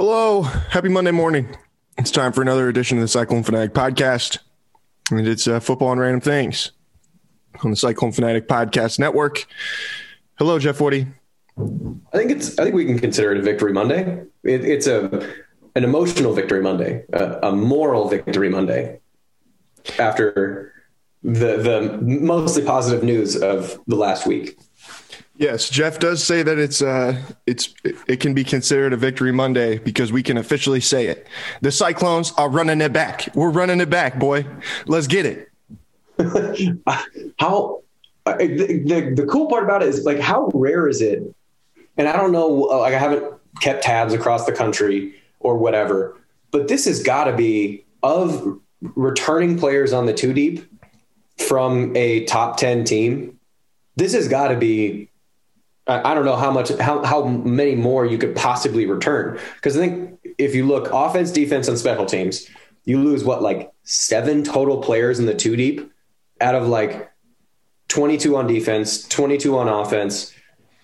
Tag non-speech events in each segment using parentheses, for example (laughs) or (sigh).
Hello, happy Monday morning. It's time for another edition of the Cyclone Fanatic podcast. And it's uh, football and random things on the Cyclone Fanatic Podcast Network. Hello, Jeff Woody. I think it's. I think we can consider it a victory Monday. It, it's a an emotional victory Monday, a, a moral victory Monday. After the the mostly positive news of the last week. Yes, Jeff does say that it's uh it's it can be considered a victory Monday because we can officially say it. The Cyclones are running it back. We're running it back, boy. Let's get it. (laughs) how uh, the, the the cool part about it is like how rare is it? And I don't know like I haven't kept tabs across the country or whatever, but this has got to be of returning players on the two deep from a top 10 team. This has got to be I don't know how much how how many more you could possibly return because I think if you look offense, defense, and special teams, you lose what like seven total players in the two deep out of like 22 on defense, 22 on offense,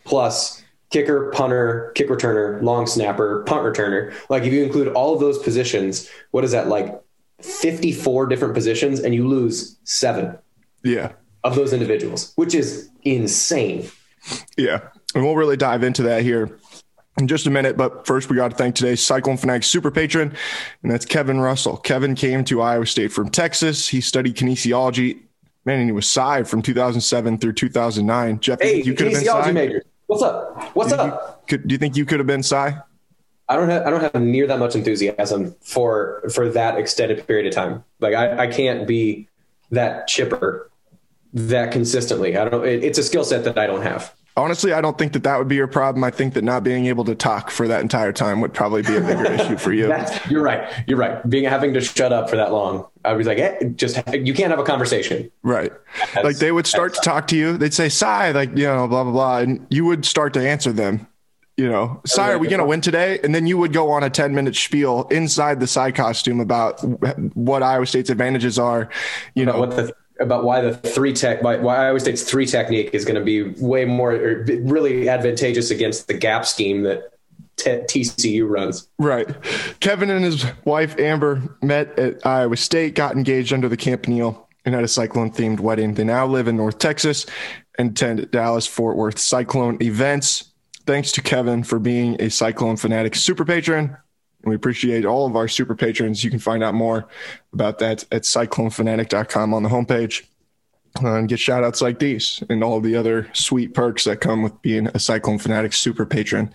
plus kicker, punter, kick returner, long snapper, punt returner. Like if you include all of those positions, what is that like 54 different positions and you lose seven. Yeah. Of those individuals, which is insane. Yeah. And we'll really dive into that here in just a minute. But first, we got to thank today's Cyclone Fanatic super patron, and that's Kevin Russell. Kevin came to Iowa State from Texas. He studied kinesiology. Man, and he was Cy from 2007 through 2009. Jeff, hey, you could kinesiology have been major. What's up? What's do up? You, could, do you think you could have been Cy? I don't have I don't have near that much enthusiasm for for that extended period of time. Like I, I can't be that chipper that consistently. I don't. It, it's a skill set that I don't have. Honestly, I don't think that that would be your problem. I think that not being able to talk for that entire time would probably be a bigger (laughs) issue for you. That's, you're right. You're right. Being having to shut up for that long, I was like, hey, just you can't have a conversation. Right. That's, like they would start to talk to you. They'd say, "Cy," like you know, blah blah blah, and you would start to answer them. You know, Cy, are we going to win today? And then you would go on a 10 minute spiel inside the Cy costume about what Iowa State's advantages are. You about know, what the about why the three tech why, why Iowa State's three technique is going to be way more really advantageous against the gap scheme that T- TCU runs. Right. Kevin and his wife Amber met at Iowa State, got engaged under the Campanile, and had a cyclone themed wedding. They now live in North Texas and attend Dallas Fort Worth Cyclone events. Thanks to Kevin for being a Cyclone Fanatic super patron. And we appreciate all of our super patrons. You can find out more about that at cyclonefanatic.com on the homepage uh, and get shout outs like these and all the other sweet perks that come with being a Cyclone Fanatic super patron.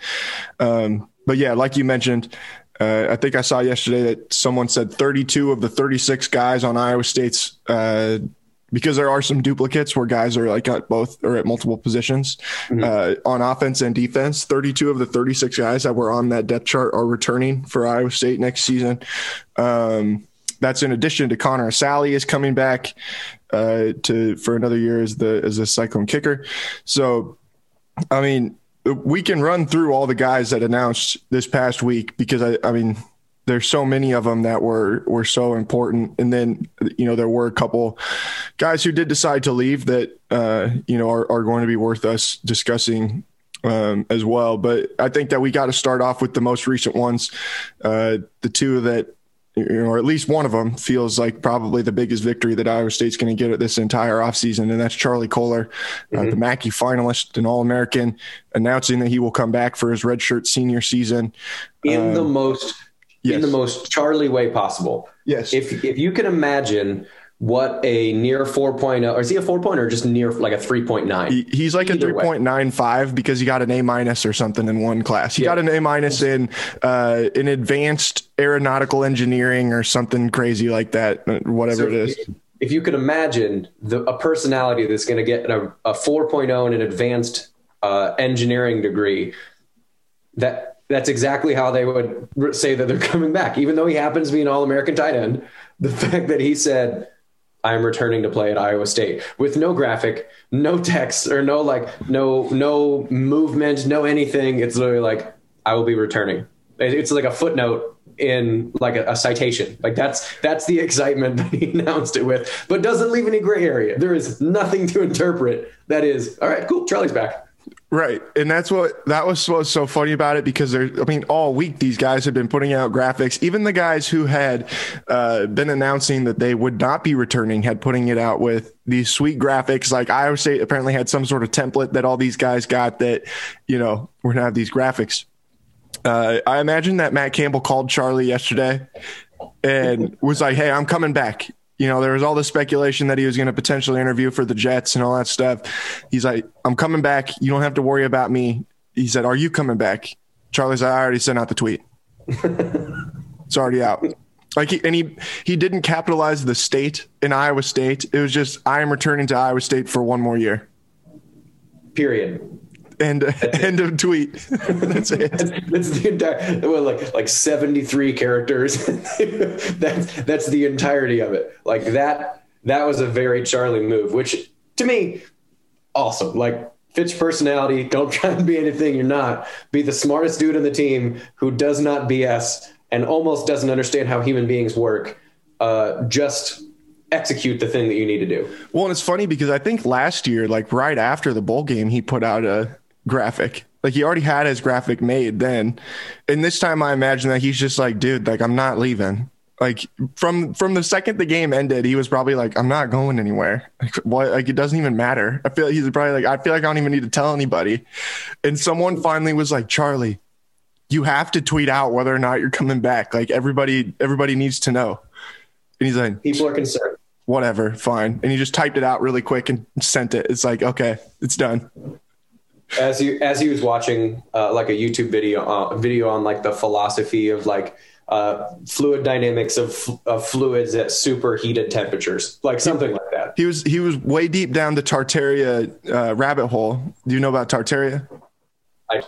Um, but yeah, like you mentioned, uh, I think I saw yesterday that someone said 32 of the 36 guys on Iowa State's uh, because there are some duplicates where guys are like at both or at multiple positions mm-hmm. uh, on offense and defense. 32 of the 36 guys that were on that depth chart are returning for Iowa State next season. Um, that's in addition to Connor Assalley is coming back uh, to for another year as the as a Cyclone kicker. So, I mean, we can run through all the guys that announced this past week because I, I mean, there's so many of them that were were so important and then you know there were a couple guys who did decide to leave that uh, you know are, are going to be worth us discussing um, as well but i think that we got to start off with the most recent ones uh, the two that you know, or at least one of them feels like probably the biggest victory that Iowa State's going to get at this entire offseason, and that's Charlie Kolar, mm-hmm. uh, the mm-hmm. Mackey finalist, an All American, announcing that he will come back for his redshirt senior season. In um, the most yes. in the most Charlie way possible. Yes. If if you can imagine what a near 4.0 or is he a 4.0 or just near like a 3.9 he, he's like Either a 3.95 because he got an a minus or something in one class he yeah. got an a minus in uh in advanced aeronautical engineering or something crazy like that whatever so it is if, if you could imagine the a personality that's going to get a, a 4.0 in an advanced uh, engineering degree that that's exactly how they would say that they're (laughs) coming back. Even though he happens to be an All American tight end, (laughs) the fact that he said, I'm returning to play at Iowa State with no graphic, no text, or no like no no movement, no anything. It's literally like I will be returning. It's like a footnote in like a, a, citation. Like that's that's the excitement (laughs) that he announced it with, but doesn't leave any gray area. There is nothing to interpret. That is all right. Cool. Charlie's back. Right. And that's what that was what was so funny about it because there I mean all week these guys have been putting out graphics. Even the guys who had uh, been announcing that they would not be returning had putting it out with these sweet graphics. Like Iowa State apparently had some sort of template that all these guys got that, you know, we're gonna have these graphics. Uh, I imagine that Matt Campbell called Charlie yesterday and was like, "Hey, I'm coming back." You know, there was all this speculation that he was going to potentially interview for the Jets and all that stuff. He's like, "I'm coming back. You don't have to worry about me." He said, "Are you coming back?" Charlie's like, "I already sent out the tweet. (laughs) it's already out." Like he, and he he didn't capitalize the state in Iowa State. It was just I am returning to Iowa State for one more year. Period. End (laughs) end of tweet. (laughs) that's it. That's, the entire well, like like seventy three characters. (laughs) that's that's the entirety of it. Like that that was a very Charlie move, which to me, awesome. Like fits personality. Don't try and be anything you're not. Be the smartest dude on the team who does not BS and almost doesn't understand how human beings work. Uh, just execute the thing that you need to do. Well, and it's funny because I think last year, like right after the bowl game, he put out a graphic. Like he already had his graphic made then. And this time I imagine that he's just like, dude, like I'm not leaving. Like from from the second the game ended, he was probably like, I'm not going anywhere. Like what like it doesn't even matter. I feel like he's probably like, I feel like I don't even need to tell anybody. And someone finally was like, Charlie, you have to tweet out whether or not you're coming back. Like everybody everybody needs to know. And he's like, People are concerned. Whatever, fine. And he just typed it out really quick and sent it. It's like, okay, it's done as he as he was watching uh, like a YouTube video uh, video on like the philosophy of like uh, fluid dynamics of, of fluids at super heated temperatures, like something like that. He was he was way deep down the Tartaria uh, rabbit hole. Do you know about Tartaria? I,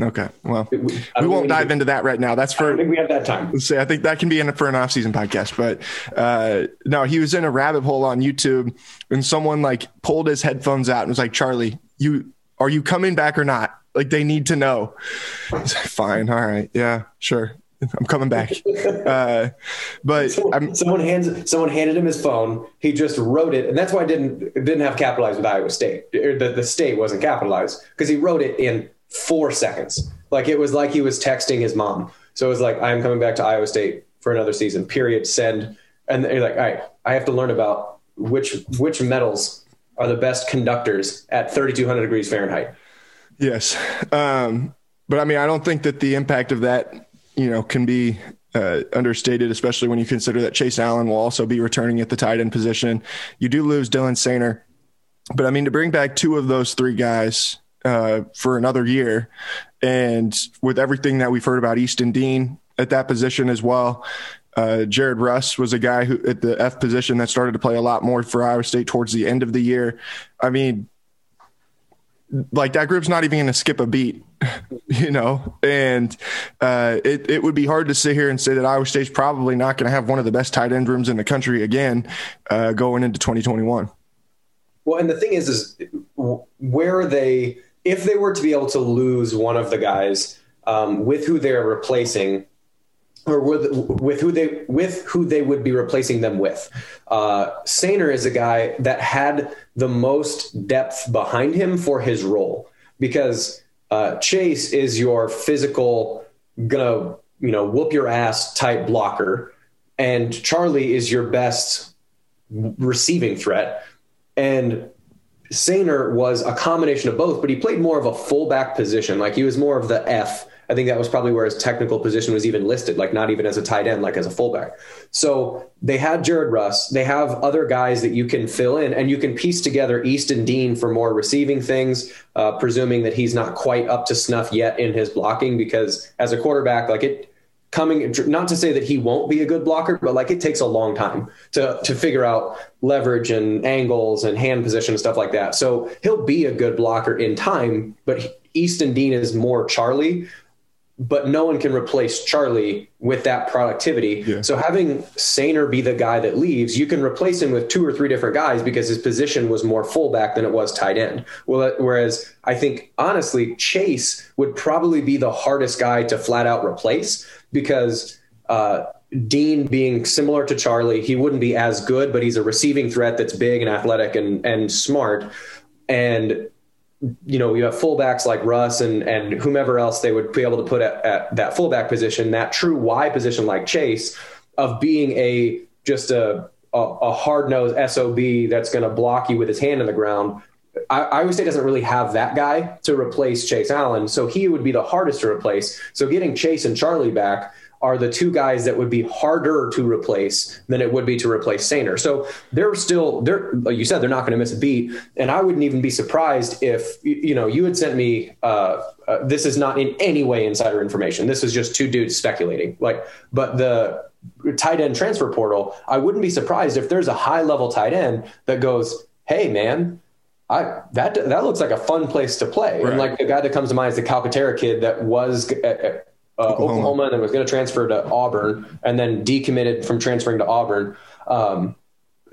okay, well, we, we won't dive into that right now. That's for I think we have that time. Say, I think that can be in for an off season podcast. But uh, no, he was in a rabbit hole on YouTube, and someone like pulled his headphones out and was like, "Charlie, you are you coming back or not? Like they need to know. Like, Fine. All right. Yeah, sure. I'm coming back. (laughs) Uh, but someone, someone, hands someone handed him his phone. He just wrote it, and that's why I didn't didn't have capitalized with Iowa State. The, the state wasn't capitalized because he wrote it in four seconds. Like it was like he was texting his mom. So it was like, I am coming back to Iowa State for another season. Period. Send. And you're like, all right, I have to learn about which which metals are the best conductors at 3200 degrees Fahrenheit. Yes. Um, but I mean, I don't think that the impact of that, you know, can be uh, understated, especially when you consider that Chase Allen will also be returning at the tight end position. You do lose Dylan Soehner, but I mean, to bring back two of those three guys uh, for another year, and with everything that we've heard about Easton Dean at that position as well, uh, Jared Russ was a guy who at the F position that started to play a lot more for Iowa State towards the end of the year. I mean, like that group's not even going to skip a beat, (laughs) you know, and uh, it, it would be hard to sit here and say that Iowa State's probably not going to have one of the best tight end rooms in the country again uh, going into 2021. Well, and the thing is, is where they, if they were to be able to lose one of the guys um, with who they're replacing, or with, with who they with who they would be replacing them with. Uh, Soehner is a guy that had the most depth behind him for his role because uh, Chase is your physical gonna you know whoop your ass type blocker, and Charlie is your best receiving threat, and Soehner was a combination of both, but he played more of a fullback position. Like he was more of the F I think that was probably where his technical position was even listed, like not even as a tight end, like as a fullback. So they had Jared Russ. They have other guys that you can fill in, and you can piece together Easton Dean for more receiving things, uh, presuming that he's not quite up to snuff yet in his blocking, because as a quarterback, like it coming not to say that he won't be a good blocker but like it takes a long time to to figure out leverage and angles and hand position and stuff like that so he'll be a good blocker in time but Easton Dean is more Charlie but no one can replace Charlie with that productivity. Yeah. So having Soehner be the guy that leaves, you can replace him with two or three different guys because his position was more fullback than it was tight end. Well, whereas I think honestly, Chase would probably be the hardest guy to flat out replace because uh, Dean being similar to Charlie, he wouldn't be as good, but he's a receiving threat that's big and athletic and and smart. And you know, you have fullbacks like Russ and and whomever else they would be able to put at, at that fullback position, that true Y position like Chase, of being a just a a, a hard nosed sob that's going to block you with his hand in the ground. I, Iowa State doesn't really have that guy to replace Chase Allen, so he would be the hardest to replace. So getting Chase and Charlie back are the two guys that would be harder to replace than it would be to replace Soehner. So they're still they're like you said they're not going to miss a beat, and I wouldn't even be surprised if you know you had sent me. Uh, uh, this is not in any way insider information. This is just two dudes speculating. Like, but the tight end transfer portal, I wouldn't be surprised if there's a high level tight end that goes, "Hey, man." I that that looks like a fun place to play. Right. And like the guy that comes to mind is the Calcaterra kid that was uh, uh, Oklahoma. Oklahoma. and then was going to transfer to Auburn and then decommitted from transferring to Auburn. Um,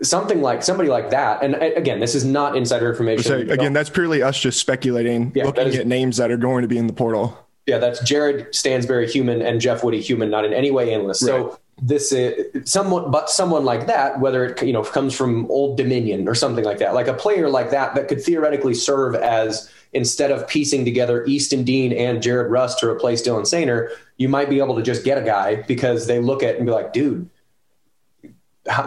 something like somebody like that. And again, this is not insider information. So, again, that's purely us just speculating, yeah, looking is, at names that are going to be in the portal. Yeah, that's Jared Stansbury human and Jeff Woody human, not in any way analyst. Right. So this uh, is someone, but someone like that, whether it you know comes from Old Dominion or something like that, like a player like that that could theoretically serve as instead of piecing together Easton Dean and Jared Russ to replace Dylan Soehner, you might be able to just get a guy because they look at and be like, dude,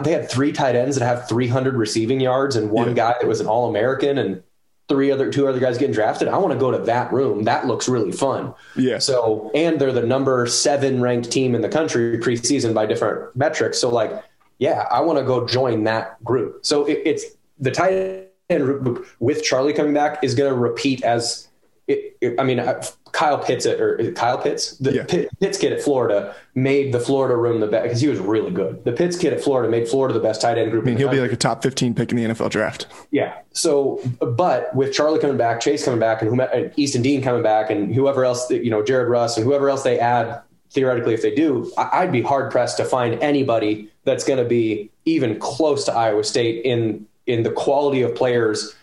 they had three tight ends that have 300 receiving yards and one yeah. guy that was an All American and three other two other guys getting drafted. I want to go to that room. That looks really fun. Yeah. So and they're the number seven ranked team in the country preseason by different metrics. So like, yeah, I want to go join that group. So it, it's the tight and with Charlie coming back is going to repeat as it, it, I mean, Kyle Pitts at, or Kyle Pitts, the yeah. Pitts kid at Florida made the Florida room the best because he was really good. The Pitts kid at Florida made Florida the best tight end group. I mean, he'll be like a top 15 pick in the NFL draft. Yeah. So, but with Charlie coming back, Chase coming back, and whomever, Easton Dean coming back, and whoever else, you know, Jared Russ and whoever else they add, theoretically, if they do, I'd be hard pressed to find anybody that's going to be even close to Iowa State in in the quality of players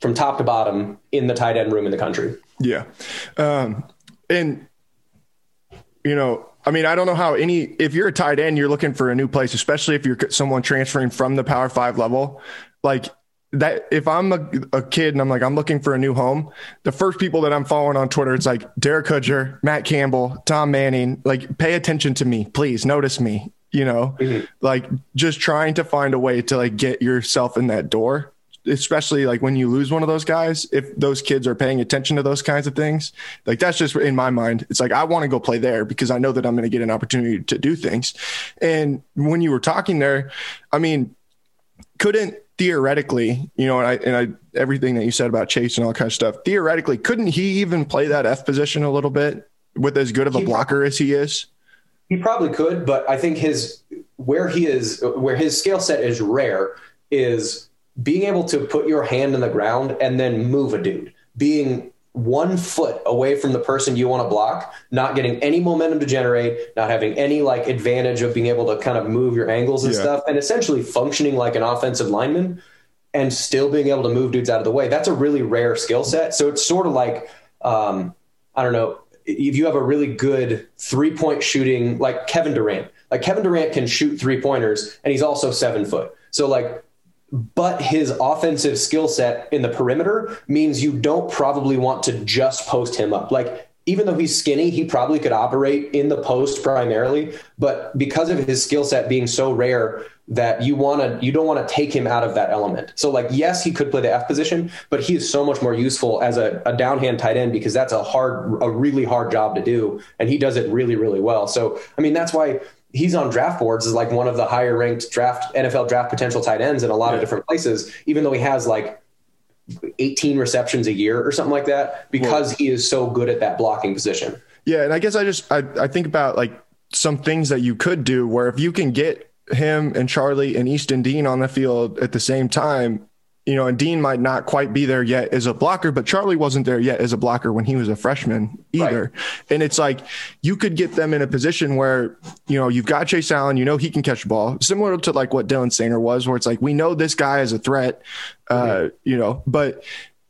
from top to bottom in the tight end room in the country. Yeah. Um, and, you know, I mean, I don't know how any, if you're a tight end, you're looking for a new place, especially if you're someone transferring from the power five level. Like, that if I'm a, a, kid and I'm like, I'm looking for a new home, the first people that I'm following on Twitter, it's like Derek Hoodjer, Matt Campbell, Tom Manning, like pay attention to me, please notice me you know mm-hmm. like just trying to find a way to like get yourself in that door especially like when you lose one of those guys if those kids are paying attention to those kinds of things like that's just in my mind it's like i want to go play there because i know that i'm going to get an opportunity to do things. And when you were talking there i mean couldn't theoretically you know and i and i everything that you said about chase and all kind of stuff theoretically couldn't he even play that f position a little bit with as good of a blocker as he is? He probably could, but I think his where he is where his skill set is rare is being able to put your hand in the ground and then move a dude. Being one foot away from the person you want to block, not getting any momentum to generate, not having any like advantage of being able to kind of move your angles and yeah. stuff, and essentially functioning like an offensive lineman and still being able to move dudes out of the way. That's a really rare skill set. So it's sort of like um, I don't know if you have a really good three point shooting, like Kevin Durant, like Kevin Durant can shoot three pointers and he's also seven foot. So like, but his offensive skill set in the perimeter means you don't probably want to just post him up. Like even though he's skinny, he probably could operate in the post primarily, but because of his skill set being so rare, that you want to you don't want to take him out of that element. So like yes, he could play the F position, but he is so much more useful as a, a downhand tight end because that's a hard a really hard job to do and he does it really really well. So I mean that's why he's on draft boards as like one of the higher ranked draft NFL draft potential tight ends in a lot yeah. of different places even though he has like 18 receptions a year or something like that because well, he is so good at that blocking position. Yeah, and I guess I just I, I think about like some things that you could do where if you can get him and Charlie and Easton Dean on the field at the same time, you know, and Dean might not quite be there yet as a blocker, but Charlie wasn't there yet as a blocker when he was a freshman either. Right. And it's like you could get them in a position where, you know, you've got Chase Allen, you know, he can catch the ball, similar to like what Dylan Soehner was, where it's like we know this guy is a threat, uh, mm-hmm. you know, but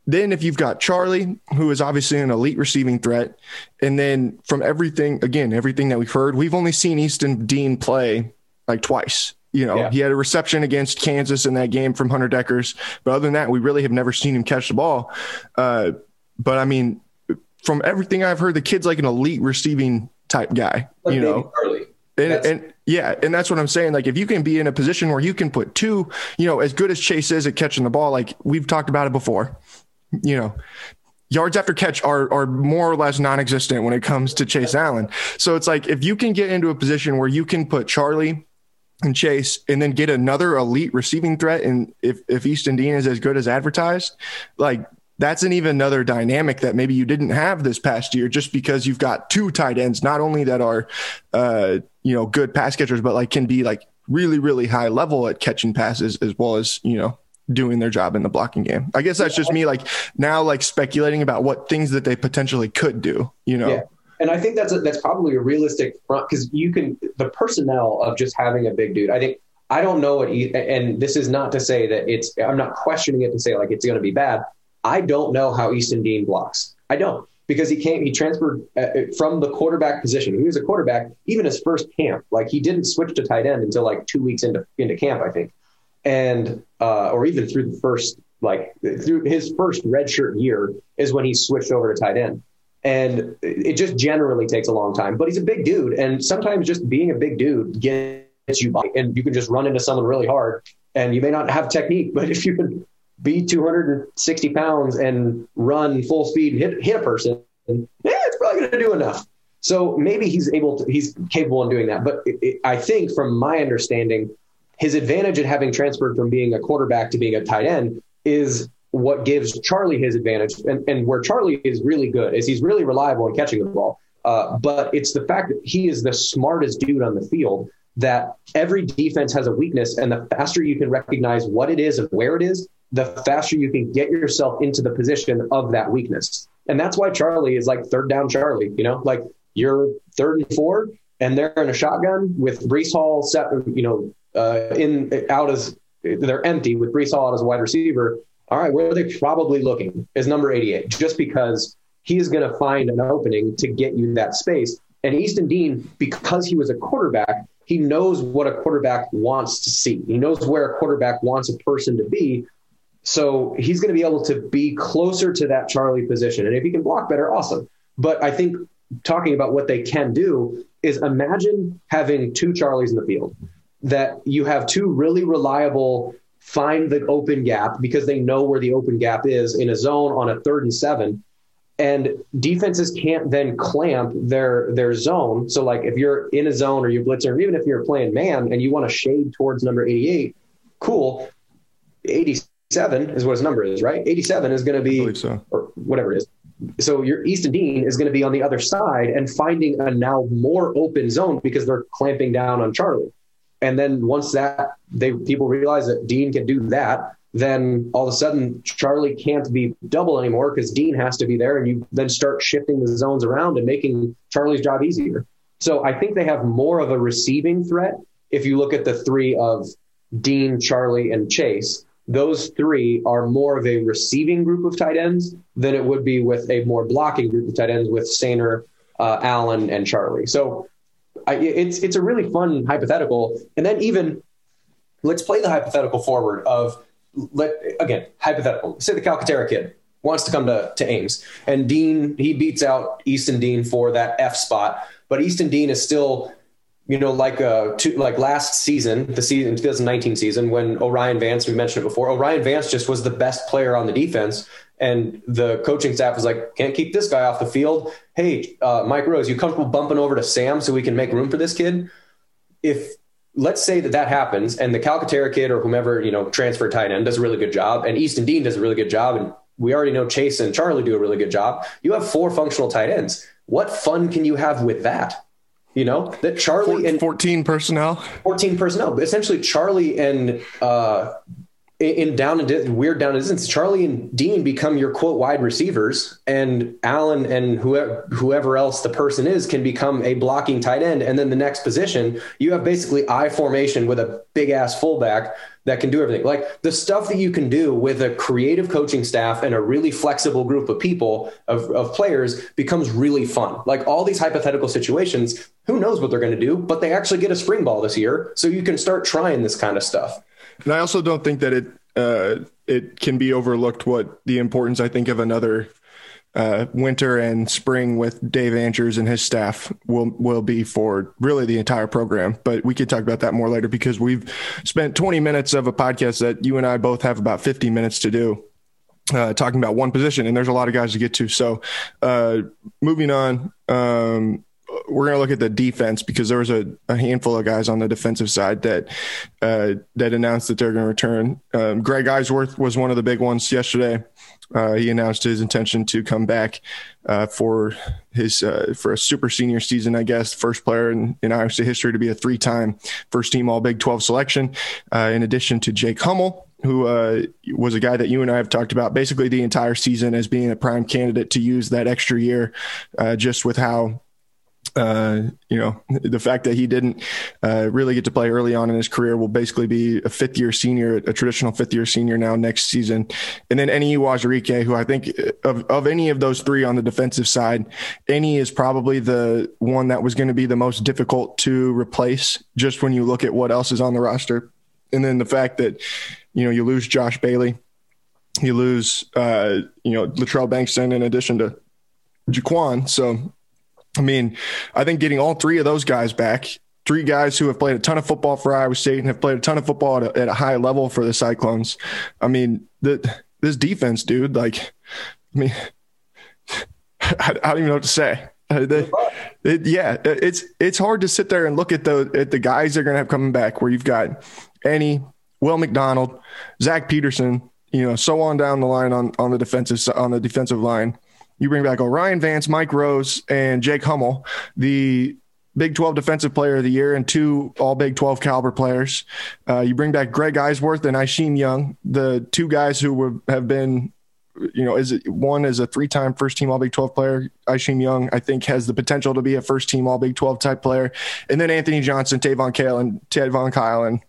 then if you've got Charlie, who is obviously an elite receiving threat, and then from everything, again, everything that we've heard, we've only seen Easton Dean play like twice. You know, Yeah. he had a reception against Kansas in that game from Hunter Dekkers, but other than that, we really have never seen him catch the ball. Uh, but I mean, from everything I've heard, the kid's like an elite receiving type guy. Like you know, and, and yeah, and that's what I'm saying. Like, if you can be in a position where you can put two, you know, as good as Chase is at catching the ball, like we've talked about it before, you know, yards after catch are are more or less non-existent when it comes to Chase Allen. So it's like if you can get into a position where you can put Charlie and Chase and then get another elite receiving threat, and if if Easton Dean is as good as advertised, like that's an even another dynamic that maybe you didn't have this past year just because you've got two tight ends not only that are uh you know good pass catchers but like can be like really really high level at catching passes as well as you know doing their job in the blocking game. I guess that's just me like now like speculating about what things that they potentially could do you know? Yeah. And I think that's a, that's probably a realistic front because you can the personnel of just having a big dude. I think I don't know what he, and this is not to say that it's I'm not questioning it to say like it's going to be bad. I don't know how Easton Dean blocks. I don't because he came he transferred uh, from the quarterback position. He was a quarterback even his first camp. Like he didn't switch to tight end until like two weeks into into camp, I think, and uh, or even through the first like through his first redshirt year is when he switched over to tight end and it just generally takes a long time. But he's a big dude, and sometimes just being a big dude gets you by, and you can just run into someone really hard, and you may not have technique, (laughs) but if you can be 260 pounds and run full speed and hit hit a person, yeah, it's probably going to do enough. So maybe he's able to, he's capable of doing that. But it, it, I think, from my understanding, his advantage in having transferred from being a quarterback to being a tight end is what gives Charlie his advantage, and, and where Charlie is really good is he's really reliable in catching the ball. Uh, but it's the fact that he is the smartest dude on the field. That every defense has a weakness, and the faster you can recognize what it is and where it is, the faster you can get yourself into the position of that weakness. And that's why Charlie is like third down Charlie. You know, like you're third and four, and they're in a shotgun with Breece Hall set, you know, uh, in out as they're empty with Breece Hall out as a wide receiver. All right, where are they probably looking is number 88, just because he is going to find an opening to get you that space. And Easton Dean, because he was a quarterback, he knows what a quarterback wants to see. He knows where a quarterback wants a person to be. So he's going to be able to be closer to that Charlie position. And if he can block better, awesome. But I think talking about what they can do is imagine having two Charlies in the field, that you have two really reliable, find the open gap because they know where the open gap is in a zone on a third and seven. And defenses can't then clamp their their zone. So like if you're in a zone or you're blitzing, or even if you're playing man and you want to shade towards number 88, cool. 87 is what his number is, right? 87 is going to be so. or whatever it is. So your Easton Dean is going to be on the other side and finding a now more open zone because they're clamping down on Charlie. And then once that they people realize that Dean can do that, then all of a sudden Charlie can't be double anymore because Dean has to be there, and you then start shifting the zones around and making Charlie's job easier. So I think they have more of a receiving threat if you look at the three of Dean, Charlie, and Chase. Those three are more of a receiving group of tight ends than it would be with a more blocking group of tight ends with Soehner, uh, Allen, and Charlie. So I, it's it's a really fun hypothetical. And then even let's play the hypothetical forward of let again hypothetical. Say the Calcaterra kid wants to come to, to Ames, and Dean he beats out Easton Dean for that F spot, but Easton Dean is still you know, like uh, to, like last season, the season 2019 season, when O'Rien Vance, we mentioned it before, O'Rien Vance just was the best player on the defense, and the coaching staff was like, "Can't keep this guy off the field." Hey, uh, Mike Rose, you comfortable bumping over to Sam so we can make room for this kid? If let's say that that happens, and the Calcaterra kid or whomever you know transfer tight end does a really good job, and Easton Dean does a really good job, and we already know Chase and Charlie do a really good job. You have four functional tight ends. What fun can you have with that? You know that Charlie and 14 personnel. 14 personnel, but essentially Charlie and uh, in down and weird down and distance, Charlie and Dean become your quote wide receivers, and Allen and whoever whoever else the person is can become a blocking tight end, and then the next position you have basically I formation with a big ass fullback that can do everything. Like the stuff that you can do with a creative coaching staff and a really flexible group of people of, of players becomes really fun. Like all these hypothetical situations, who knows what they're going to do, but they actually get a spring ball this year, so you can start trying this kind of stuff. And I also don't think that it uh, it can be overlooked what the importance I think of another uh, winter and spring with Dave Andrews and his staff will will be for really the entire program. But we could talk about that more later because we've spent 20 minutes of a podcast that you and I both have about 50 minutes to do. Uh, talking about one position, and there's a lot of guys to get to. So, uh, moving on, um, we're going to look at the defense because there was a, a, handful of guys on the defensive side that uh, that announced that they're going to return. Um, Greg Eisworth was one of the big ones yesterday. Uh, he announced his intention to come back uh, for his uh, for a super senior season. I guess first player in, in Iowa State history to be a three time first team All Big Twelve selection. Uh, in addition to Jake Hummel, who uh, was a guy that you and I have talked about basically the entire season as being a prime candidate to use that extra year, uh, just with how uh, you know, the fact that he didn't uh, really get to play early on in his career will basically be a fifth year senior, a traditional fifth year senior now next season. And then Enyi Uwazurike, who I think of, of any of those three on the defensive side, Enyi is probably the one that was going to be the most difficult to replace just when you look at what else is on the roster. And then the fact that, you know, you lose Josh Bailey, you lose, uh, you know, Latrell Bankston in addition to Jaquan. So I mean, I think getting all three of those guys back, three guys who have played a ton of football for Iowa State and have played a ton of football at a, at a high level for the Cyclones. I mean, the, this defense, dude, like, I mean, (laughs) I, I don't even know what to say. Uh, the, it, yeah, it's it's hard to sit there and look at the at the guys they're going to have coming back. Where you've got Enyi, Will McDonald, Zach Peterson, you know, so on down the line on on the defensive on the defensive line. You bring back O'Rien Vance, Mike Rose, and Jake Hummel, the Big 12 Defensive Player of the Year, and two All Big 12 caliber players. Uh, you bring back Greg Eisworth and Isheem Young, the two guys who have been, you know, is it, one is a three-time first-team All Big 12 player. Isheem Young, I think, has the potential to be a first-team All Big 12 type player, and then Anthony Johnson, Tayvonn Kyle, and Tayvonn Kyle, and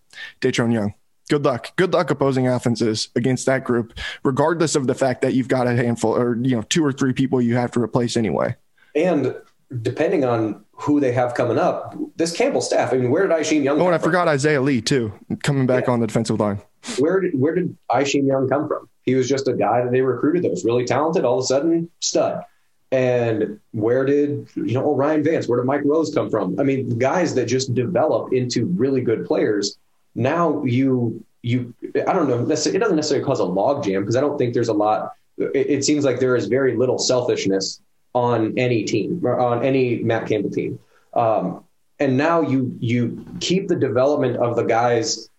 Datrone Young good luck. Good luck opposing offenses against that group, regardless of the fact that you've got a handful or you know two or three people you have to replace anyway. And depending on who they have coming up, this Campbell staff. I mean, where did Isheem Young? Oh, and I from? forgot Isaiah Lee too, coming back yeah. on the defensive line. Where did where did Isheem Young come from? He was just a guy that they recruited that was really talented. All of a sudden, stud. And where did you know oh, Ryan Vance? Where did Mike Rose come from? I mean, guys that just develop into really good players now you you I don't know it doesn't necessarily cause a log jam because I don't think there's a lot. It, it, seems like there is very little selfishness on any team on any Matt Campbell team. Um, and now you you keep the development of the guys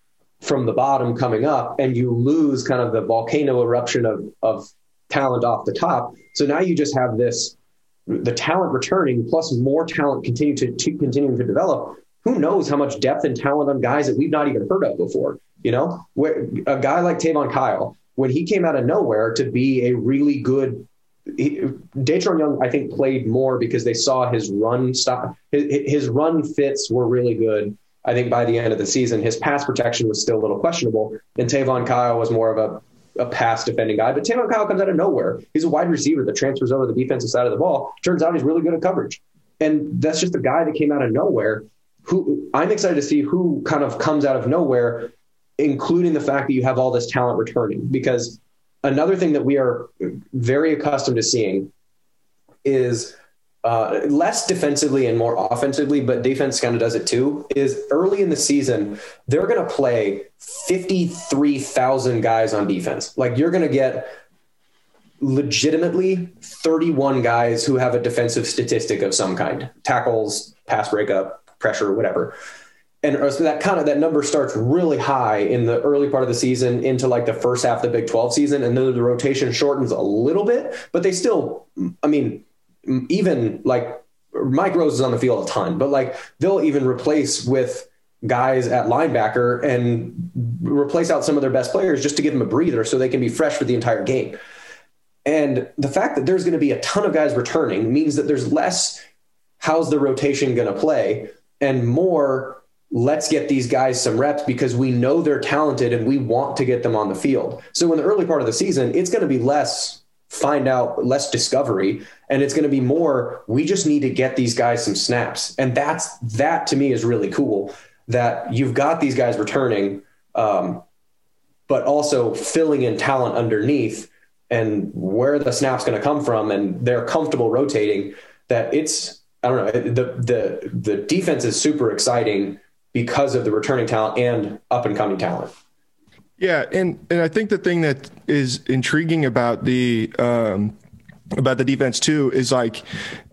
from the bottom coming up, and you lose kind of the volcano eruption of of talent off the top. So now you just have this the talent returning plus more talent continue to, to continuing to develop who knows how much depth and talent on guys that we've not even heard of before. You know, where a guy like Tayvonn Kyle, when he came out of nowhere to be a really good he, Young, I think, played more because they saw his run stop. His, his, run fits were really good. I think by the end of the season, his pass protection was still a little questionable, and Tayvonn Kyle was more of a, a pass defending guy. But Tayvonn Kyle comes out of nowhere. He's a wide receiver that transfers over the defensive side of the ball. Turns out he's really good at coverage, and that's just a guy that came out of nowhere who I'm excited to see who kind of comes out of nowhere, including the fact that you have all this talent returning. Because another thing that we are very accustomed to seeing is uh, less defensively and more offensively, but defense kind of does it too. Is early in the season, they're going to play 53,000 guys on defense. Like you're going to get legitimately 31 guys who have a defensive statistic of some kind tackles, pass breakup, pressure, or whatever. And uh, so that kind of that number starts really high in the early part of the season into like the first half of the Big 12 season, and then the rotation shortens a little bit, but they still, I mean, even like Mike Rose is on the field a ton, but like they'll even replace with guys at linebacker and replace out some of their best players just to give them a breather so they can be fresh for the entire game. And the fact that there's going to be a ton of guys returning means that there's less how's the rotation going to play and more let's get these guys some reps because we know they're talented and we want to get them on the field. So in the early part of the season, it's going to be less find out, less discovery, and it's going to be more we just need to get these guys some snaps. And that's that to me is really cool that you've got these guys returning um, but also filling in talent underneath and where the snap's going to come from and they're comfortable rotating that it's I don't know the the the defense is super exciting because of the returning talent and up and coming talent. Yeah, and and I think the thing that is intriguing about the um, about the defense too is like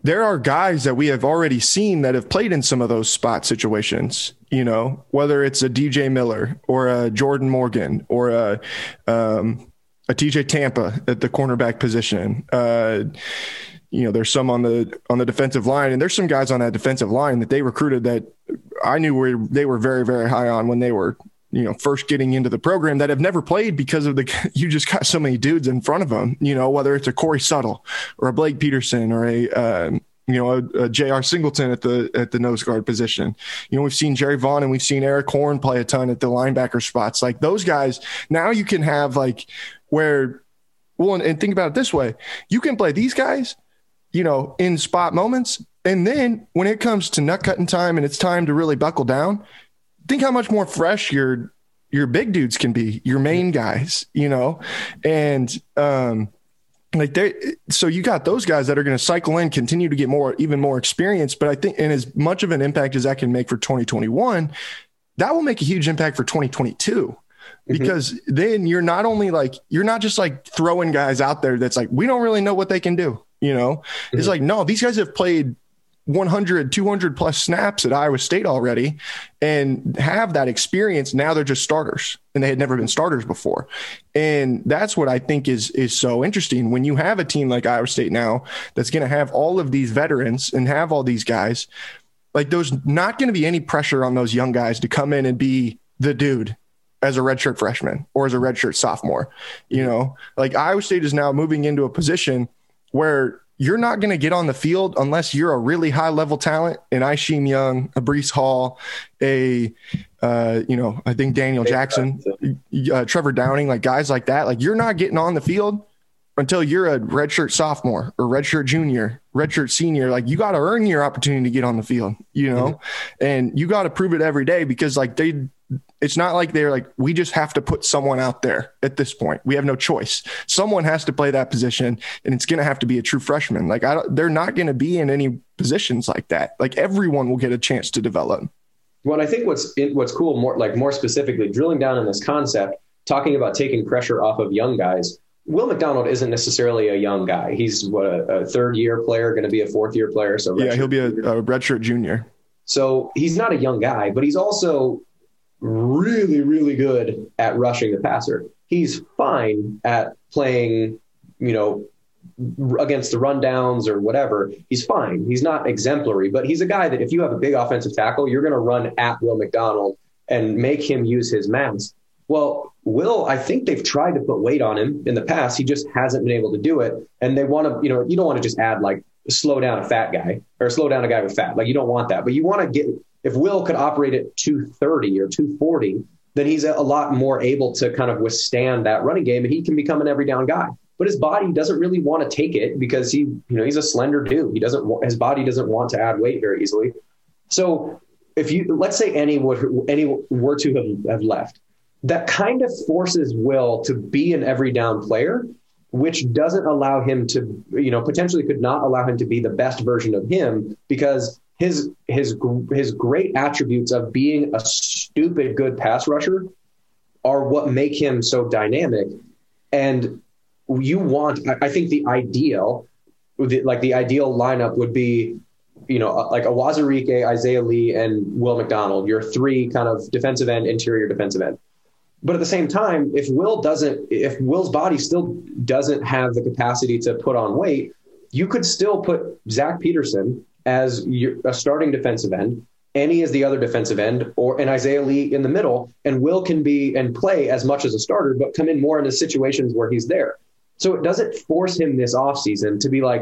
there are guys that we have already seen that have played in some of those spot situations. You know, whether it's a DJ Miller or a Jordan Morgan or a um, a TJ Tampa at the cornerback position. Uh, you know, there's some on the on the defensive line, and there's some guys on that defensive line that they recruited that I knew were they were very very high on when they were you know first getting into the program that have never played because of the (laughs) you just got so many dudes in front of them. You know, whether it's a Corey Settle or a Blake Peterson or a um, you know, a, a J.R. Singleton at the at the nose guard position. You know, we've seen Jerry Vaughn and we've seen Eric Horn play a ton at the linebacker spots. Like those guys, now you can have like where well, and, and think about it this way: you can play these guys, you know, in spot moments, and then when it comes to nut cutting time and it's time to really buckle down, think how much more fresh your your big dudes can be, your main guys, you know, and um like they so you got those guys that are going to cycle in continue to get more even more experience. But i think and as much of an impact as that can make for 2021 that will make a huge impact for 2022 mm-hmm. because mm-hmm. then you're not only like you're not just like throwing guys out there that's like we don't really know what they can do you know mm-hmm. it's like no these guys have played 100 200 plus snaps at iowa state already and have that experience now they're just starters and they had never been starters before and that's what i think is is so interesting when you have a team like iowa state now that's going to have all of these veterans and have all these guys like there's not going to be any pressure on those young guys to come in and be the dude as a redshirt freshman or as a redshirt sophomore. You know, like Iowa State is now moving into a position where you're not going to get on the field unless you're a really high level talent. And Isheem Young, a Breece Hall, a uh, you know, I think Daniel Jackson, uh, Trevor Downing, like guys like that. Like you're not getting on the field until you're a redshirt sophomore or redshirt junior, redshirt senior. Like you got to earn your opportunity to get on the field, you know, mm-hmm. and you got to prove it every day because like they it's not like they're like we just have to put someone out there at this point we have no choice someone has to play that position and it's going to have to be a true freshman like I they're not going to be in any positions like that like everyone will get a chance to develop well i think what's what's cool more like more specifically drilling down on this concept talking about taking pressure off of young guys Will McDonald isn't necessarily a young guy. He's what a, a third year player, going to be a fourth year player. So yeah, he'll be a, a redshirt junior. So he's not a young guy, but he's also really, really good at rushing the passer. He's fine at playing, you know, against the rundowns or whatever. He's fine. He's not exemplary, but he's a guy that if you have a big offensive tackle, you're going to run at Will McDonald and make him use his mass. Well, Will, I think they've tried to put weight on him in the past. He just hasn't been able to do it. And they want to, you know, you don't want to just add like slow down a fat guy or slow down a guy with fat. Like you don't want that, but you want to get if Will could operate at 230 or 240, then he's a lot more able to kind of withstand that running game and he can become an every down guy. But his body doesn't really want to take it because he, you know, he's a slender dude. He doesn't, his body doesn't want to add weight very easily. So if you, let's say Enyi would, Enyi were to have, have left, that kind of forces Will to be an every down player, which doesn't allow him to, you know, potentially could not allow him to be the best version of him because his his his great attributes of being a stupid good pass rusher are what make him so dynamic. And you want, I think, the ideal, like the ideal lineup would be, you know, like a Isaiah Lee, and Will McDonald. Your three kind of defensive end, interior defensive end. But at the same time, if Will doesn't, if Will's body still doesn't have the capacity to put on weight, you could still put Zach Peterson as your, a starting defensive end Enyi is the other defensive end, or an Isaiah Lee in the middle, and Will can be and play as much as a starter, but come in more into situations where he's there. So it doesn't force him this offseason to be like,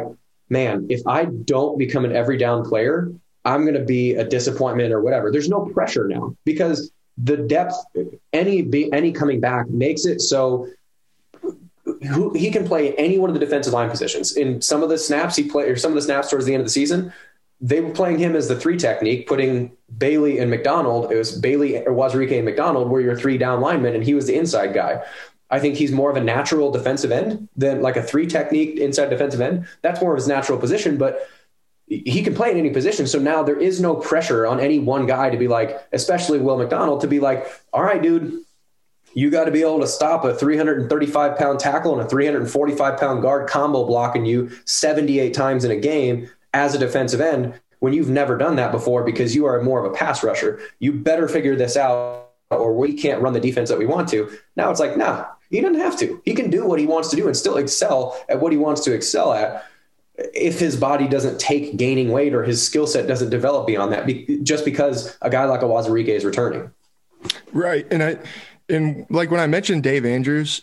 man, if I don't become an every down player, I'm going to be a disappointment or whatever. There's no pressure now because the depth, Enyi Enyi coming back makes it so who, he can play any one of the defensive line positions. In some of the snaps he played, or some of the snaps towards the end of the season, they were playing him as the three technique, putting Bailey and McDonald. It was Bailey uh, or Wazirike and McDonald were your three down linemen, and he was the inside guy. I think he's more of a natural defensive end than like a three technique inside defensive end. That's more of his natural position, but he can play in any position. So now there is no pressure on any one guy to be like, especially Will McDonald, to be like, all right, dude, you got to be able to stop a 335 pound tackle and a 345 pound guard combo blocking you 78 times in a game as a defensive end when you've never done that before because you are more of a pass rusher. You better figure this out or we can't run the defense that we want to. Now it's like, nah, he doesn't have to. He can do what he wants to do and still excel at what he wants to excel at if his body doesn't take gaining weight or his skill set doesn't develop beyond that, be, just because a guy like a Uwazurike is returning. Right. And I, and like when I mentioned Dave Andrews,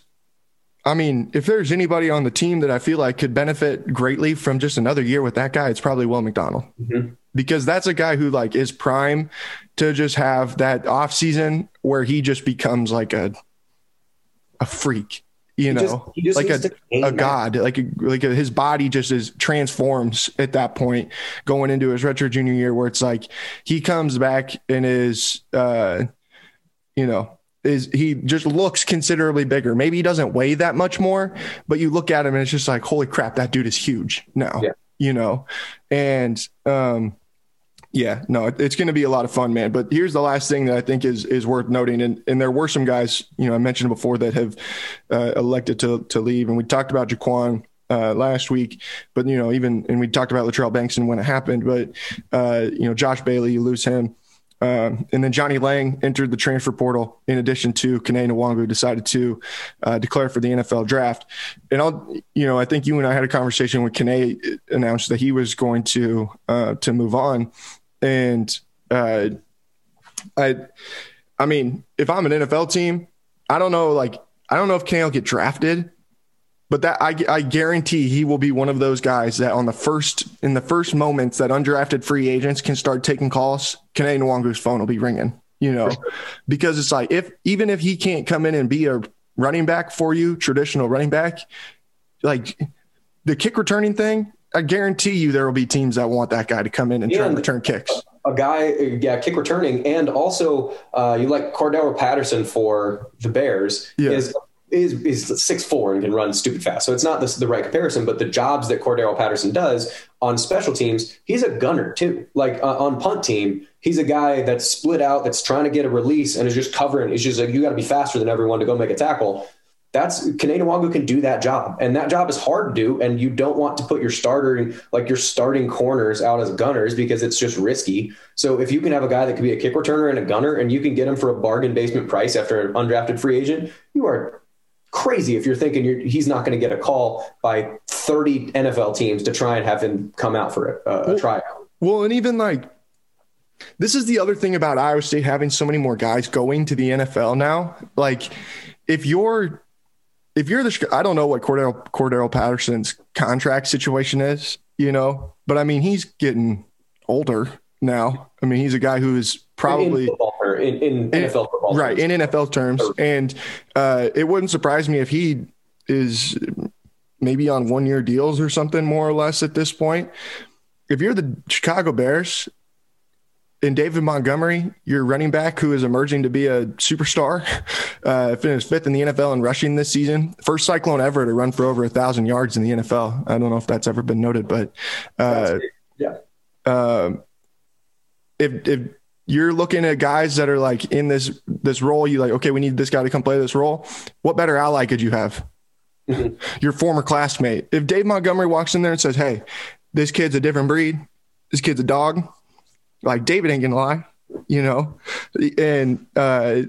I mean, if there's anybody on the team that I feel like could benefit greatly from just another year with that guy, it's probably Will McDonald. Mm-hmm. Because that's a guy who like is prime to just have that off season where he just becomes like a a freak you he know, just, like a, a god, like a, like a, his body just is transforms at that point going into his retro junior year, where it's like he comes back and is, uh, you know, is he just looks considerably bigger. Maybe he doesn't weigh that much more, but you look at him and it's just like, holy crap, that dude is huge now, yeah. you know, and um, yeah, no, it's going to be a lot of fun, man. But here's the last thing that I think is is worth noting, and and there were some guys, you know, I mentioned before that have uh, elected to to leave, and we talked about Jaquan uh, last week, but you know, even and we talked about Latrell Banks and when it happened, but uh, you know, Josh Bailey, you lose him. Uh, and then Johnnie Lang entered the transfer portal in addition to Kene Nwangwu decided to uh, declare for the NFL draft. And I'll, you know, I think you and I had a conversation when Kene announced that he was going to uh, to move on and uh, I, I mean, if I'm an NFL team, I don't know, like I don't know if Kene will get drafted, but that I, I guarantee he will be one of those guys that on the first in the first moments that undrafted free agents can start taking calls, Kene Nwangwu's phone will be ringing. You know, because it's like if even if he can't come in and be a running back for you, traditional running back, like the kick returning thing, I guarantee you there will be teams that want that guy to come in and, and try and return kicks. A guy, yeah, kick returning, and also uh, you like Cordarrelle Patterson for the Bears yeah. is is is six four and can run stupid fast. So it's not the, the right comparison, but the jobs that Cordarrelle Patterson does on special teams, he's a gunner too. Like uh, on punt team, he's a guy that's split out, that's trying to get a release, and is just covering. It's just like you got to be faster than everyone to go make a tackle that's Kene Nwangwu can do that job. And that job is hard to do. And you don't want to put your starter, like your starting corners out as gunners because it's just risky. So if you can have a guy that could be a kick returner and a gunner and you can get him for a bargain basement price after an undrafted free agent, you are crazy if you're thinking you're, he's not going to get a call by 30 NFL teams to try and have him come out for uh, a, a, a tryout. Well, and even like, this is the other thing about Iowa State having so many more guys going to the NFL now. Like, if you're if you're the, I don't know what Cordarrelle Patterson's contract situation is, you know, but I mean he's getting older now. I mean he's a guy who is probably in, in, in NFL football, right? Terms. In NFL terms, and uh, it wouldn't surprise me if he is maybe on one year deals or something more or less at this point. If you're the Chicago Bears, and David Montgomery, your running back who is emerging to be a superstar, (laughs) uh, finished fifth in the NFL in rushing this season. First Cyclone ever to run for over a thousand yards in the NFL. I don't know if that's ever been noted, but uh, yeah. Uh, if if you're looking at guys that are like in this this role, you like okay, we need this guy to come play this role. What better ally could you have? Mm-hmm. Your former classmate. If Dave Montgomery walks in there and says, "Hey, this kid's a different breed. This kid's a dog." like David ain't gonna lie. You know? And uh,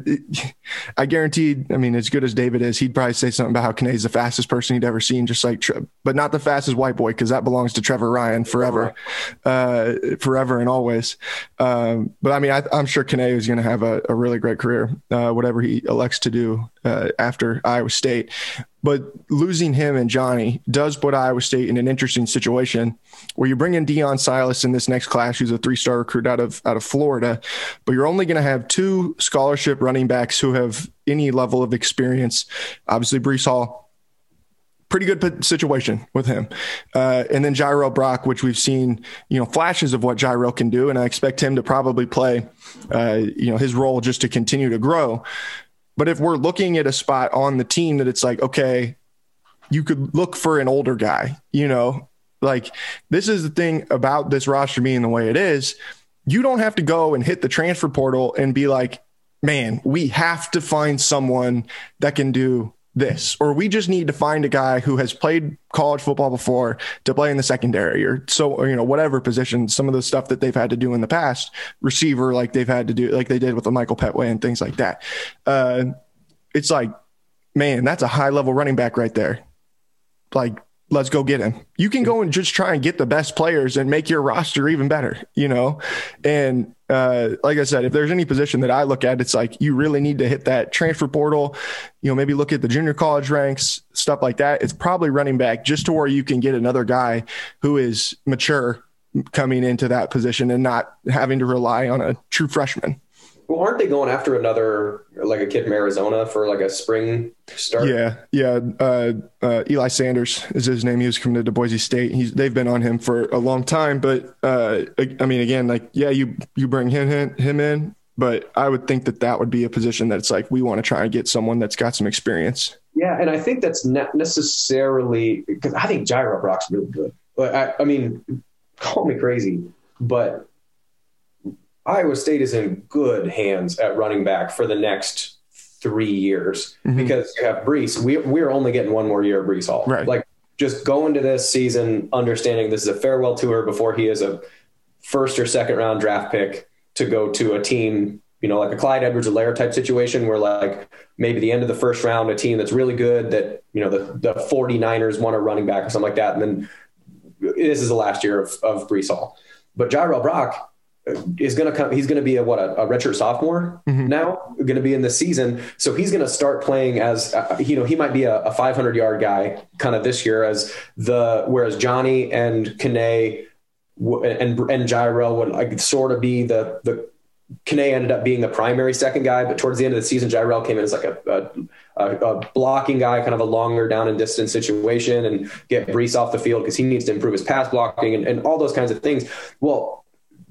I guaranteed, I mean, as good as David is, he'd probably say something about how Kene's the fastest person he'd ever seen, just like, but not the fastest white boy, because that belongs to Trevor Ryan forever, uh, forever and always. Um, but I mean, I, am sure Kene is going to have a, a, really great career, uh, whatever he elects to do uh, after Iowa State. But losing him and Johnnie does put Iowa State in an interesting situation where you bring in Dion Silas in this next class, who's a three-star recruit out of out of Florida, but you're only going to have two scholarship running backs who have any level of experience. Obviously, Breece Hall, pretty good situation with him. Uh, and then Jirehl Brock, which we've seen, you know, flashes of what Jirehl can do, and I expect him to probably play, uh, you know, his role just to continue to grow. But if we're looking at a spot on the team that it's like, okay, you could look for an older guy, you know, like this is the thing about this roster being the way it is. You don't have to go and hit the transfer portal and be like, man, we have to find someone that can do this, or we just need to find a guy who has played college football before to play in the secondary or so, or, you know, whatever position, some of the stuff that they've had to do in the past, receiver, like they've had to do, like they did with the Michael Petway and things like that. Uh, it's like, man, that's a high level running back right there. Like let's go get him. You can go and just try and get the best players and make your roster even better, you know? And uh, like I said, if there's any position that I look at, it's like you really need to hit that transfer portal, you know, maybe look at the junior college ranks, stuff like that. It's probably running back just to where you can get another guy who is mature coming into that position and not having to rely on a true freshman. Well, aren't they going after another like a kid from Arizona for like a spring start? Yeah, yeah. Uh, uh, Eli Sanders is his name. He was coming to Boise State. He's they've been on him for a long time, but uh, I mean, again, like yeah, you you bring him him in, but I would think that that would be a position that's like we want to try and get someone that's got some experience. Yeah, and I think that's not necessarily because I think Jirehl Brock's really good. But I, I mean, call me crazy, but Iowa State is in good hands at running back for the next three years mm-hmm. because you have Breece. We, we're only getting one more year of Breece Hall. Right. Like just go into this season understanding this is a farewell tour before he is a first or second round draft pick to go to a team, you know, like a Clyde Edwards-Helaire type situation where like maybe the end of the first round, a team that's really good that, you know, the, the 49ers want a running back or something like that. And then this is the last year of, of Breece Hall. But Jirehl Brock, is going to come. He's going to be a what a, a redshirt sophomore mm-hmm. now, going to be in the season. So he's going to start playing as uh, you know he might be a, a 500 yard guy kind of this year as the whereas Johnnie and Kene and and Jirehl would like sort of be the the Kene ended up being the primary second guy, but towards the end of the season, Jirehl came in as like a, a, a, blocking guy, kind of a longer down and distance situation, and get Breece off the field because he needs to improve his pass blocking and, and all those kinds of things. Well,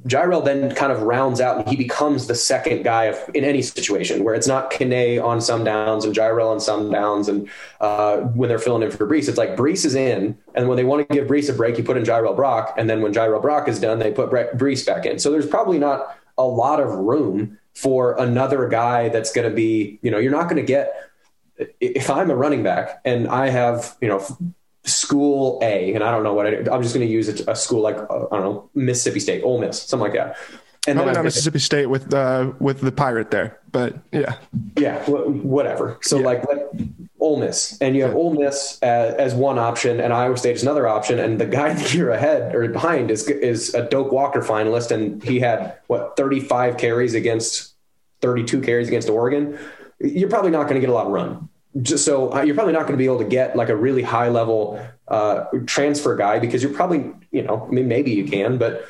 Jirehl then kind of rounds out and he becomes the second guy in any situation where it's not Kene on some downs and Jirehl on some downs. And uh, when they're filling in for Breece, it's like Breece is in. And when they want to give Breece a break, you put in Jirehl Brock. And then when Jirehl Brock is done, they put Breece back in. So there's probably not a lot of room for another guy that's going to be, you know, you're not going to get, if I'm a running back and I have, you know, school A, and I don't know what I, am just going to use a, a school like uh, I don't know Mississippi State, Ole Miss, something like that. And Probably not Mississippi State with uh, with the pirate there, but yeah, yeah, whatever. So yeah. like, like Ole Miss, and you have Ole Miss as, as, one option, and Iowa State is another option, and the guy (laughs) that you're ahead or behind is is a Doak Walker finalist, and he had what 35 carries against 32 carries against Oregon. You're probably not going to get a lot of run just so uh, you're probably not going to be able to get like a really high level uh, transfer guy because you're probably you know I mean maybe you can but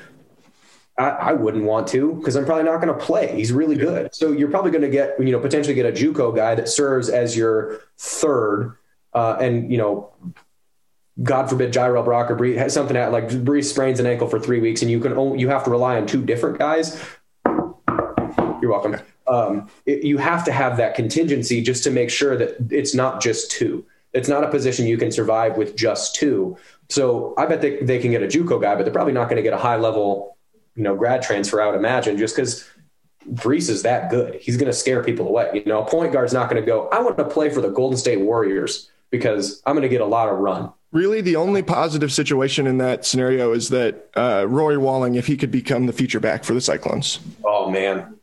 I, I wouldn't want to because I'm probably not going to play. He's really good, so you're probably going to get you know potentially get a JUCO guy that serves as your third, uh, and you know God forbid Jirehl Brock or Bree has something at like Bree sprains an ankle for three weeks and you can only, you have to rely on two different guys. You're welcome um, it, you have to have that contingency just to make sure that it's not just two. It's not a position you can survive with just two. So I bet they, they can get a JUCO guy, but they're probably not going to get a high level, you know, grad transfer. I would imagine just because Breece is that good. He's going to scare people away. You know, a point guard's not going to go. I want to play for the Golden State Warriors because I'm going to get a lot of run. Really, the only positive situation in that scenario is that uh, Rory Walling, if he could become the feature back for the Cyclones. Oh man,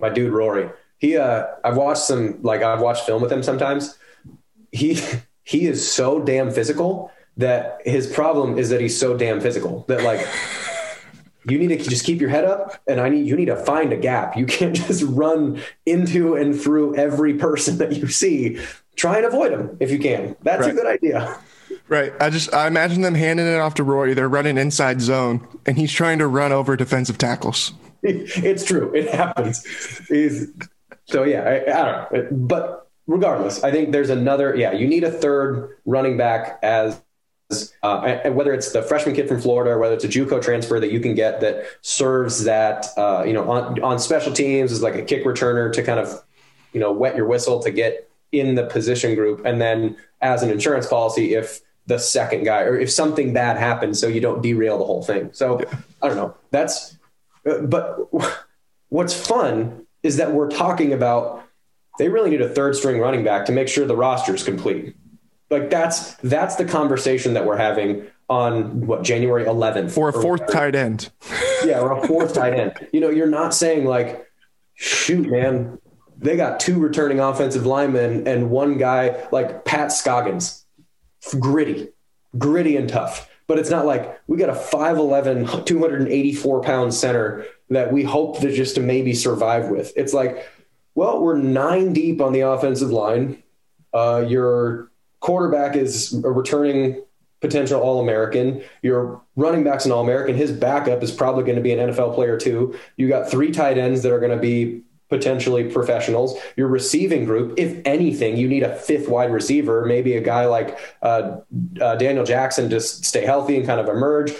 my dude Rory. He, uh, I've watched some, like I've watched film with him sometimes. He, (laughs) he is so damn physical that his problem is that he's so damn physical that like (laughs) you need to just keep your head up and I need you need to find a gap. You can't (laughs) just run into and through every person that you see. Try and avoid them if you can. That's right. a good idea. Right. I just I imagine them handing it off to Rory. They're running inside zone and he's trying to run over defensive tackles. (laughs) It's true. It happens. He's, so yeah, I, I don't know. But regardless, I think there's another yeah, you need a third running back as uh, and whether it's the freshman kid from Florida or whether it's a JUCO transfer that you can get that serves that, uh, you know, on, on special teams is like a kick returner to kind of, you know, wet your whistle to get in the position group. And then as an insurance policy, if the second guy or if something bad happens, so you don't derail the whole thing. So I don't know. That's, Uh, but what's fun is that we're talking about they really need a third string running back to make sure the roster is complete. Like that's that's the conversation that we're having on what January 11th or a fourth or tight end. (laughs) yeah, or a fourth tight end. You know, you're not saying like, shoot, man, they got two returning offensive linemen and one guy like Pat Scoggins, gritty, gritty and tough. But it's not like we got a 5'11, 284 pound center that we hope to just to maybe survive with. It's like, well, we're nine deep on the offensive line. Uh, you're quarterback is a returning potential All American. Your running back's an All American. His backup is probably going to be an NFL player too. You got three tight ends that are going to be potentially professionals. Your receiving group, if anything, you need a fifth wide receiver, maybe a guy like uh, uh, Daniel Jackson to stay healthy and kind of emerge.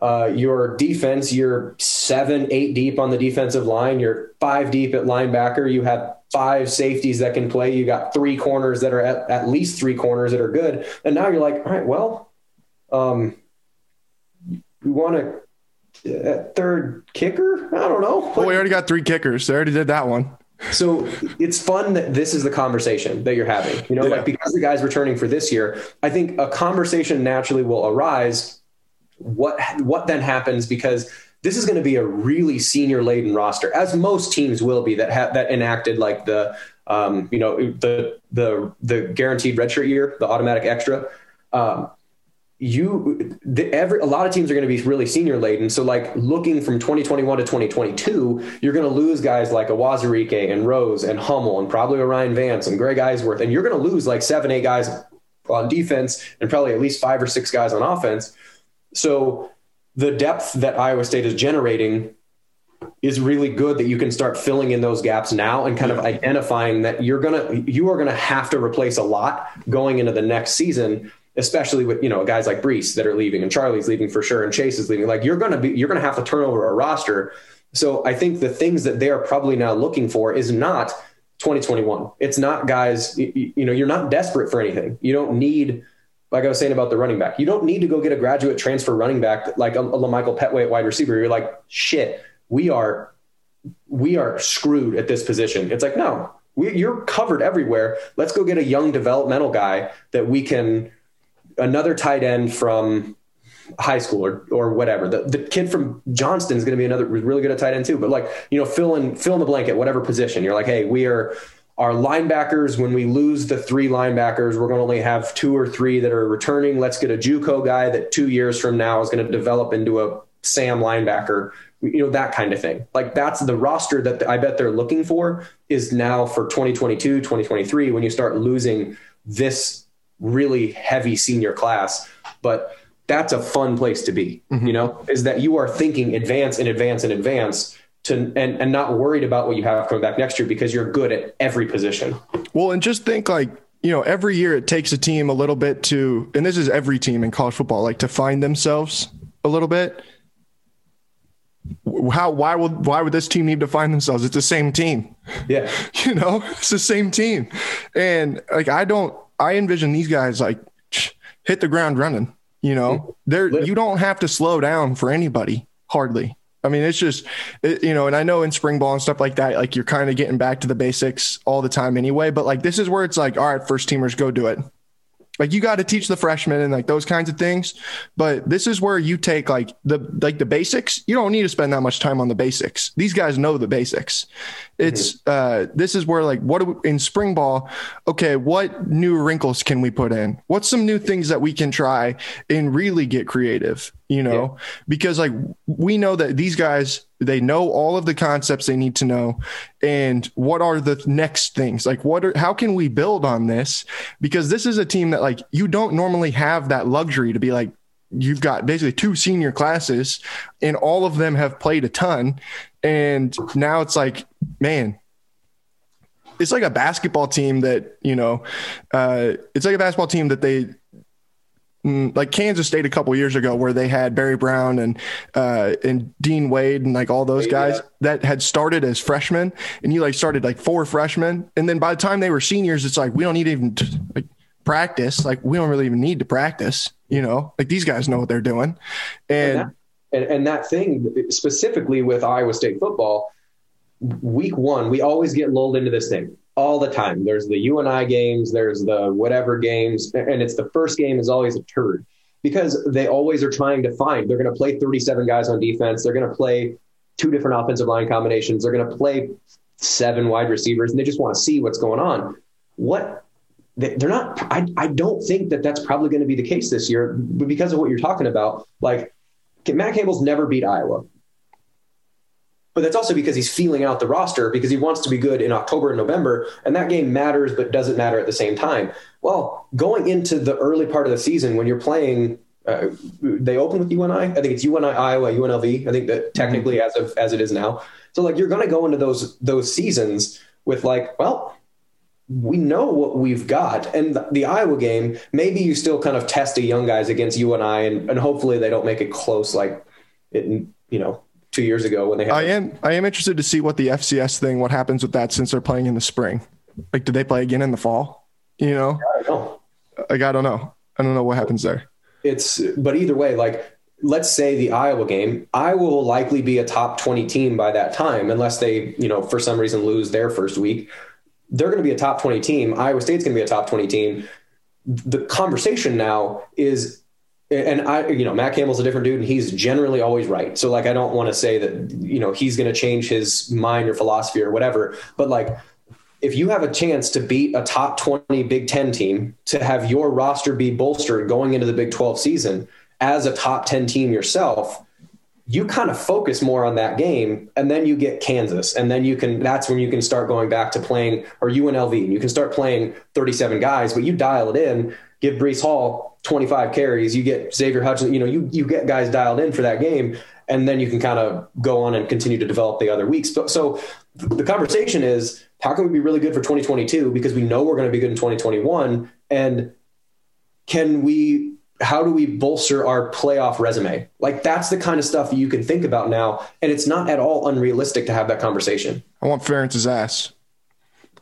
Uh, your defense, you're seven, eight deep on the defensive line. You're five deep at linebacker. You have five safeties that can play. You got three corners that are at, at least three corners that are good. And now you're like, all right, well, um, we want a, a third kicker. I don't know. Well, we already got three kickers. They already did that one. So it's fun that this is the conversation that you're having. You know, yeah. like because the guy's returning for this year, I think a conversation naturally will arise. What what then happens because this is going to be a really senior laden roster, as most teams will be that have that enacted like the um, you know the the the guaranteed redshirt year, the automatic extra. Um, you the, every a lot of teams are going to be really senior laden. So like looking from 2021 to 2022, you're going to lose guys like Uwazurike and Rose and Hummel and probably O'Rien Vance and Greg Eisworth, and you're going to lose like seven, eight guys on defense and probably at least five or six guys on offense. So the depth that Iowa State is generating is really good that you can start filling in those gaps now and kind of identifying that you're gonna you are gonna have to replace a lot going into the next season especially with you know guys like Breece that are leaving and Charlie's leaving for sure and Chase is leaving like you're gonna be you're gonna have to turn over a roster so I think the things that they are probably now looking for is not 2021 it's not guys you, you know you're not desperate for anything you don't need like I was saying about the running back, you don't need to go get a graduate transfer running back like a, a Michael Petway at wide receiver. You're like, shit, we are we are screwed at this position. It's like, no, we, you're covered everywhere. Let's go get a young developmental guy that we can another tight end from high school or, or whatever. The, the kid from Johnston is going to be another really good at tight end too. But like, you know, fill in, fill in the blanket, whatever position you're like, Hey, we are, our linebackers, when we lose the three linebackers, we're going to only have two or three that are returning. Let's get a JUCO guy that two years from now is going to develop into a Sam linebacker. You know that kind of thing. Like that's the roster that I bet they're looking for is now for 2022, 2023 when you start losing this really heavy senior class. But that's a fun place to be. Mm-hmm. You know, is that you are thinking advance and advance and advance to and, and not worried about what you have coming back next year because you're good at every position. Well, and just think like, you know, every year it takes a team a little bit to, and this is every team in college football, like to find themselves a little bit. How, why would, why would this team need to find themselves? It's the same team. Yeah. (laughs) You know, it's the same team. And like, I don't, I envision these guys like hit the ground running, you know, there, you don't have to slow down for anybody hardly. I mean, it's just, it, you know, and I know in spring ball and stuff like that, like you're kind of getting back to the basics all the time anyway. But like this is where it's like, all right, first teamers, go do it. Like you got to teach the freshmen and like those kinds of things. But this is where you take like the like the basics. You don't need to spend that much time on the basics. These guys know the basics. It's mm-hmm. uh this is where like what we, in spring ball, okay, what new wrinkles can we put in? What's some new things that we can try and really get creative, you know? Yeah. Because like we know that these guys they know all of the concepts they need to know. And what are the next things? Like what are how can we build on this? Because this is a team that like you don't normally have that luxury to be like you've got basically two senior classes and all of them have played a ton. And now it's like man it's like a basketball team that you know uh, it's like a basketball team that they like Kansas State a couple years ago, where they had Barry Brown and uh, and Dean Wade and like all those guys yeah. that had started as freshmen, and you like started like four freshmen, and then by the time they were seniors, it's like we don't need even to, like practice. Like we don't really even need to practice. You know, like these guys know what they're doing, and and that, and, and that thing specifically with Iowa State football, week one, we always get lulled into this thing all the time. There's the UNI games, there's the whatever games, and it's the first game is always a turd because they always are trying to find. They're going to play 37 guys on defense. They're going to play two different offensive line combinations. They're going to play seven wide receivers, and they just want to see what's going on. What they're not. I I don't think that that's probably going to be the case this year because of what you're talking about. Like Matt Campbell's never beat Iowa but that's also because he's feeling out the roster because he wants to be good in October and November, and that game matters but doesn't matter at the same time. Well, going into the early part of the season when you're playing, uh, they open with UNI. I think it's UNI, Iowa, UNLV. I think that technically as of as it is now. So like you're going to go into those those seasons with like, well, we know what we've got. And the Iowa game, maybe you still kind of test the young guys against UNI, and, and hopefully they don't make it close like it, you know, two years ago when they had. I am I am interested to see what the FCS thing, what happens with that since they're playing in the spring. Like, do they play again in the fall? You know, I don't know. Like, I don't know. I don't know what happens there. It's but either way, like let's say the Iowa game, Iowa will likely be a top 20 team by that time, unless they, you know, for some reason lose their first week. They're going to be a top 20 team. Iowa State's going to be a top 20 team. The conversation now is and I, you know, Matt Campbell's a different dude, and he's generally always right. So, like, I don't want to say that, you know, he's going to change his mind or philosophy or whatever. But like, if you have a chance to beat a top twenty Big Ten team, to have your roster be bolstered going into the Big Twelve season as a top ten team yourself, you kind of focus more on that game, and then you get Kansas, and then you can. That's when you can start going back to playing or UNLV, and you can start playing thirty-seven guys, but you dial it in give Breece Hall 25 carries, you get Xavier Hutchinson, you know, you, you get guys dialed in for that game, and then you can kind of go on and continue to develop the other weeks. But so the conversation is how can we be really good for 2022 because we know we're going to be good in 2021 and can we how do we bolster our playoff resume? Like that's the kind of stuff you can think about now and it's not at all unrealistic to have that conversation. I want Ferentz's ass.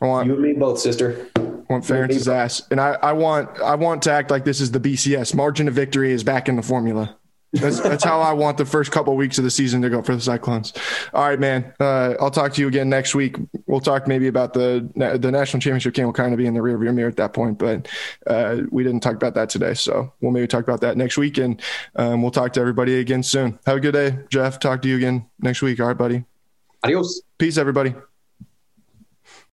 I want you and me both sister. I want Ferentz's ass, and I, I want I want to act like this is the BCS. Margin of victory is back in the formula. That's, that's how I want the first couple of weeks of the season to go for the Cyclones. All right, man. Uh, I'll talk to you again next week. We'll talk maybe about the the national championship game. Will kind of be in the rearview mirror at that point, but uh, we didn't talk about that today, so we'll maybe talk about that next week, and um, we'll talk to everybody again soon. Have a good day, Jeff. Talk to you again next week. All right, buddy. Adios. Peace, everybody.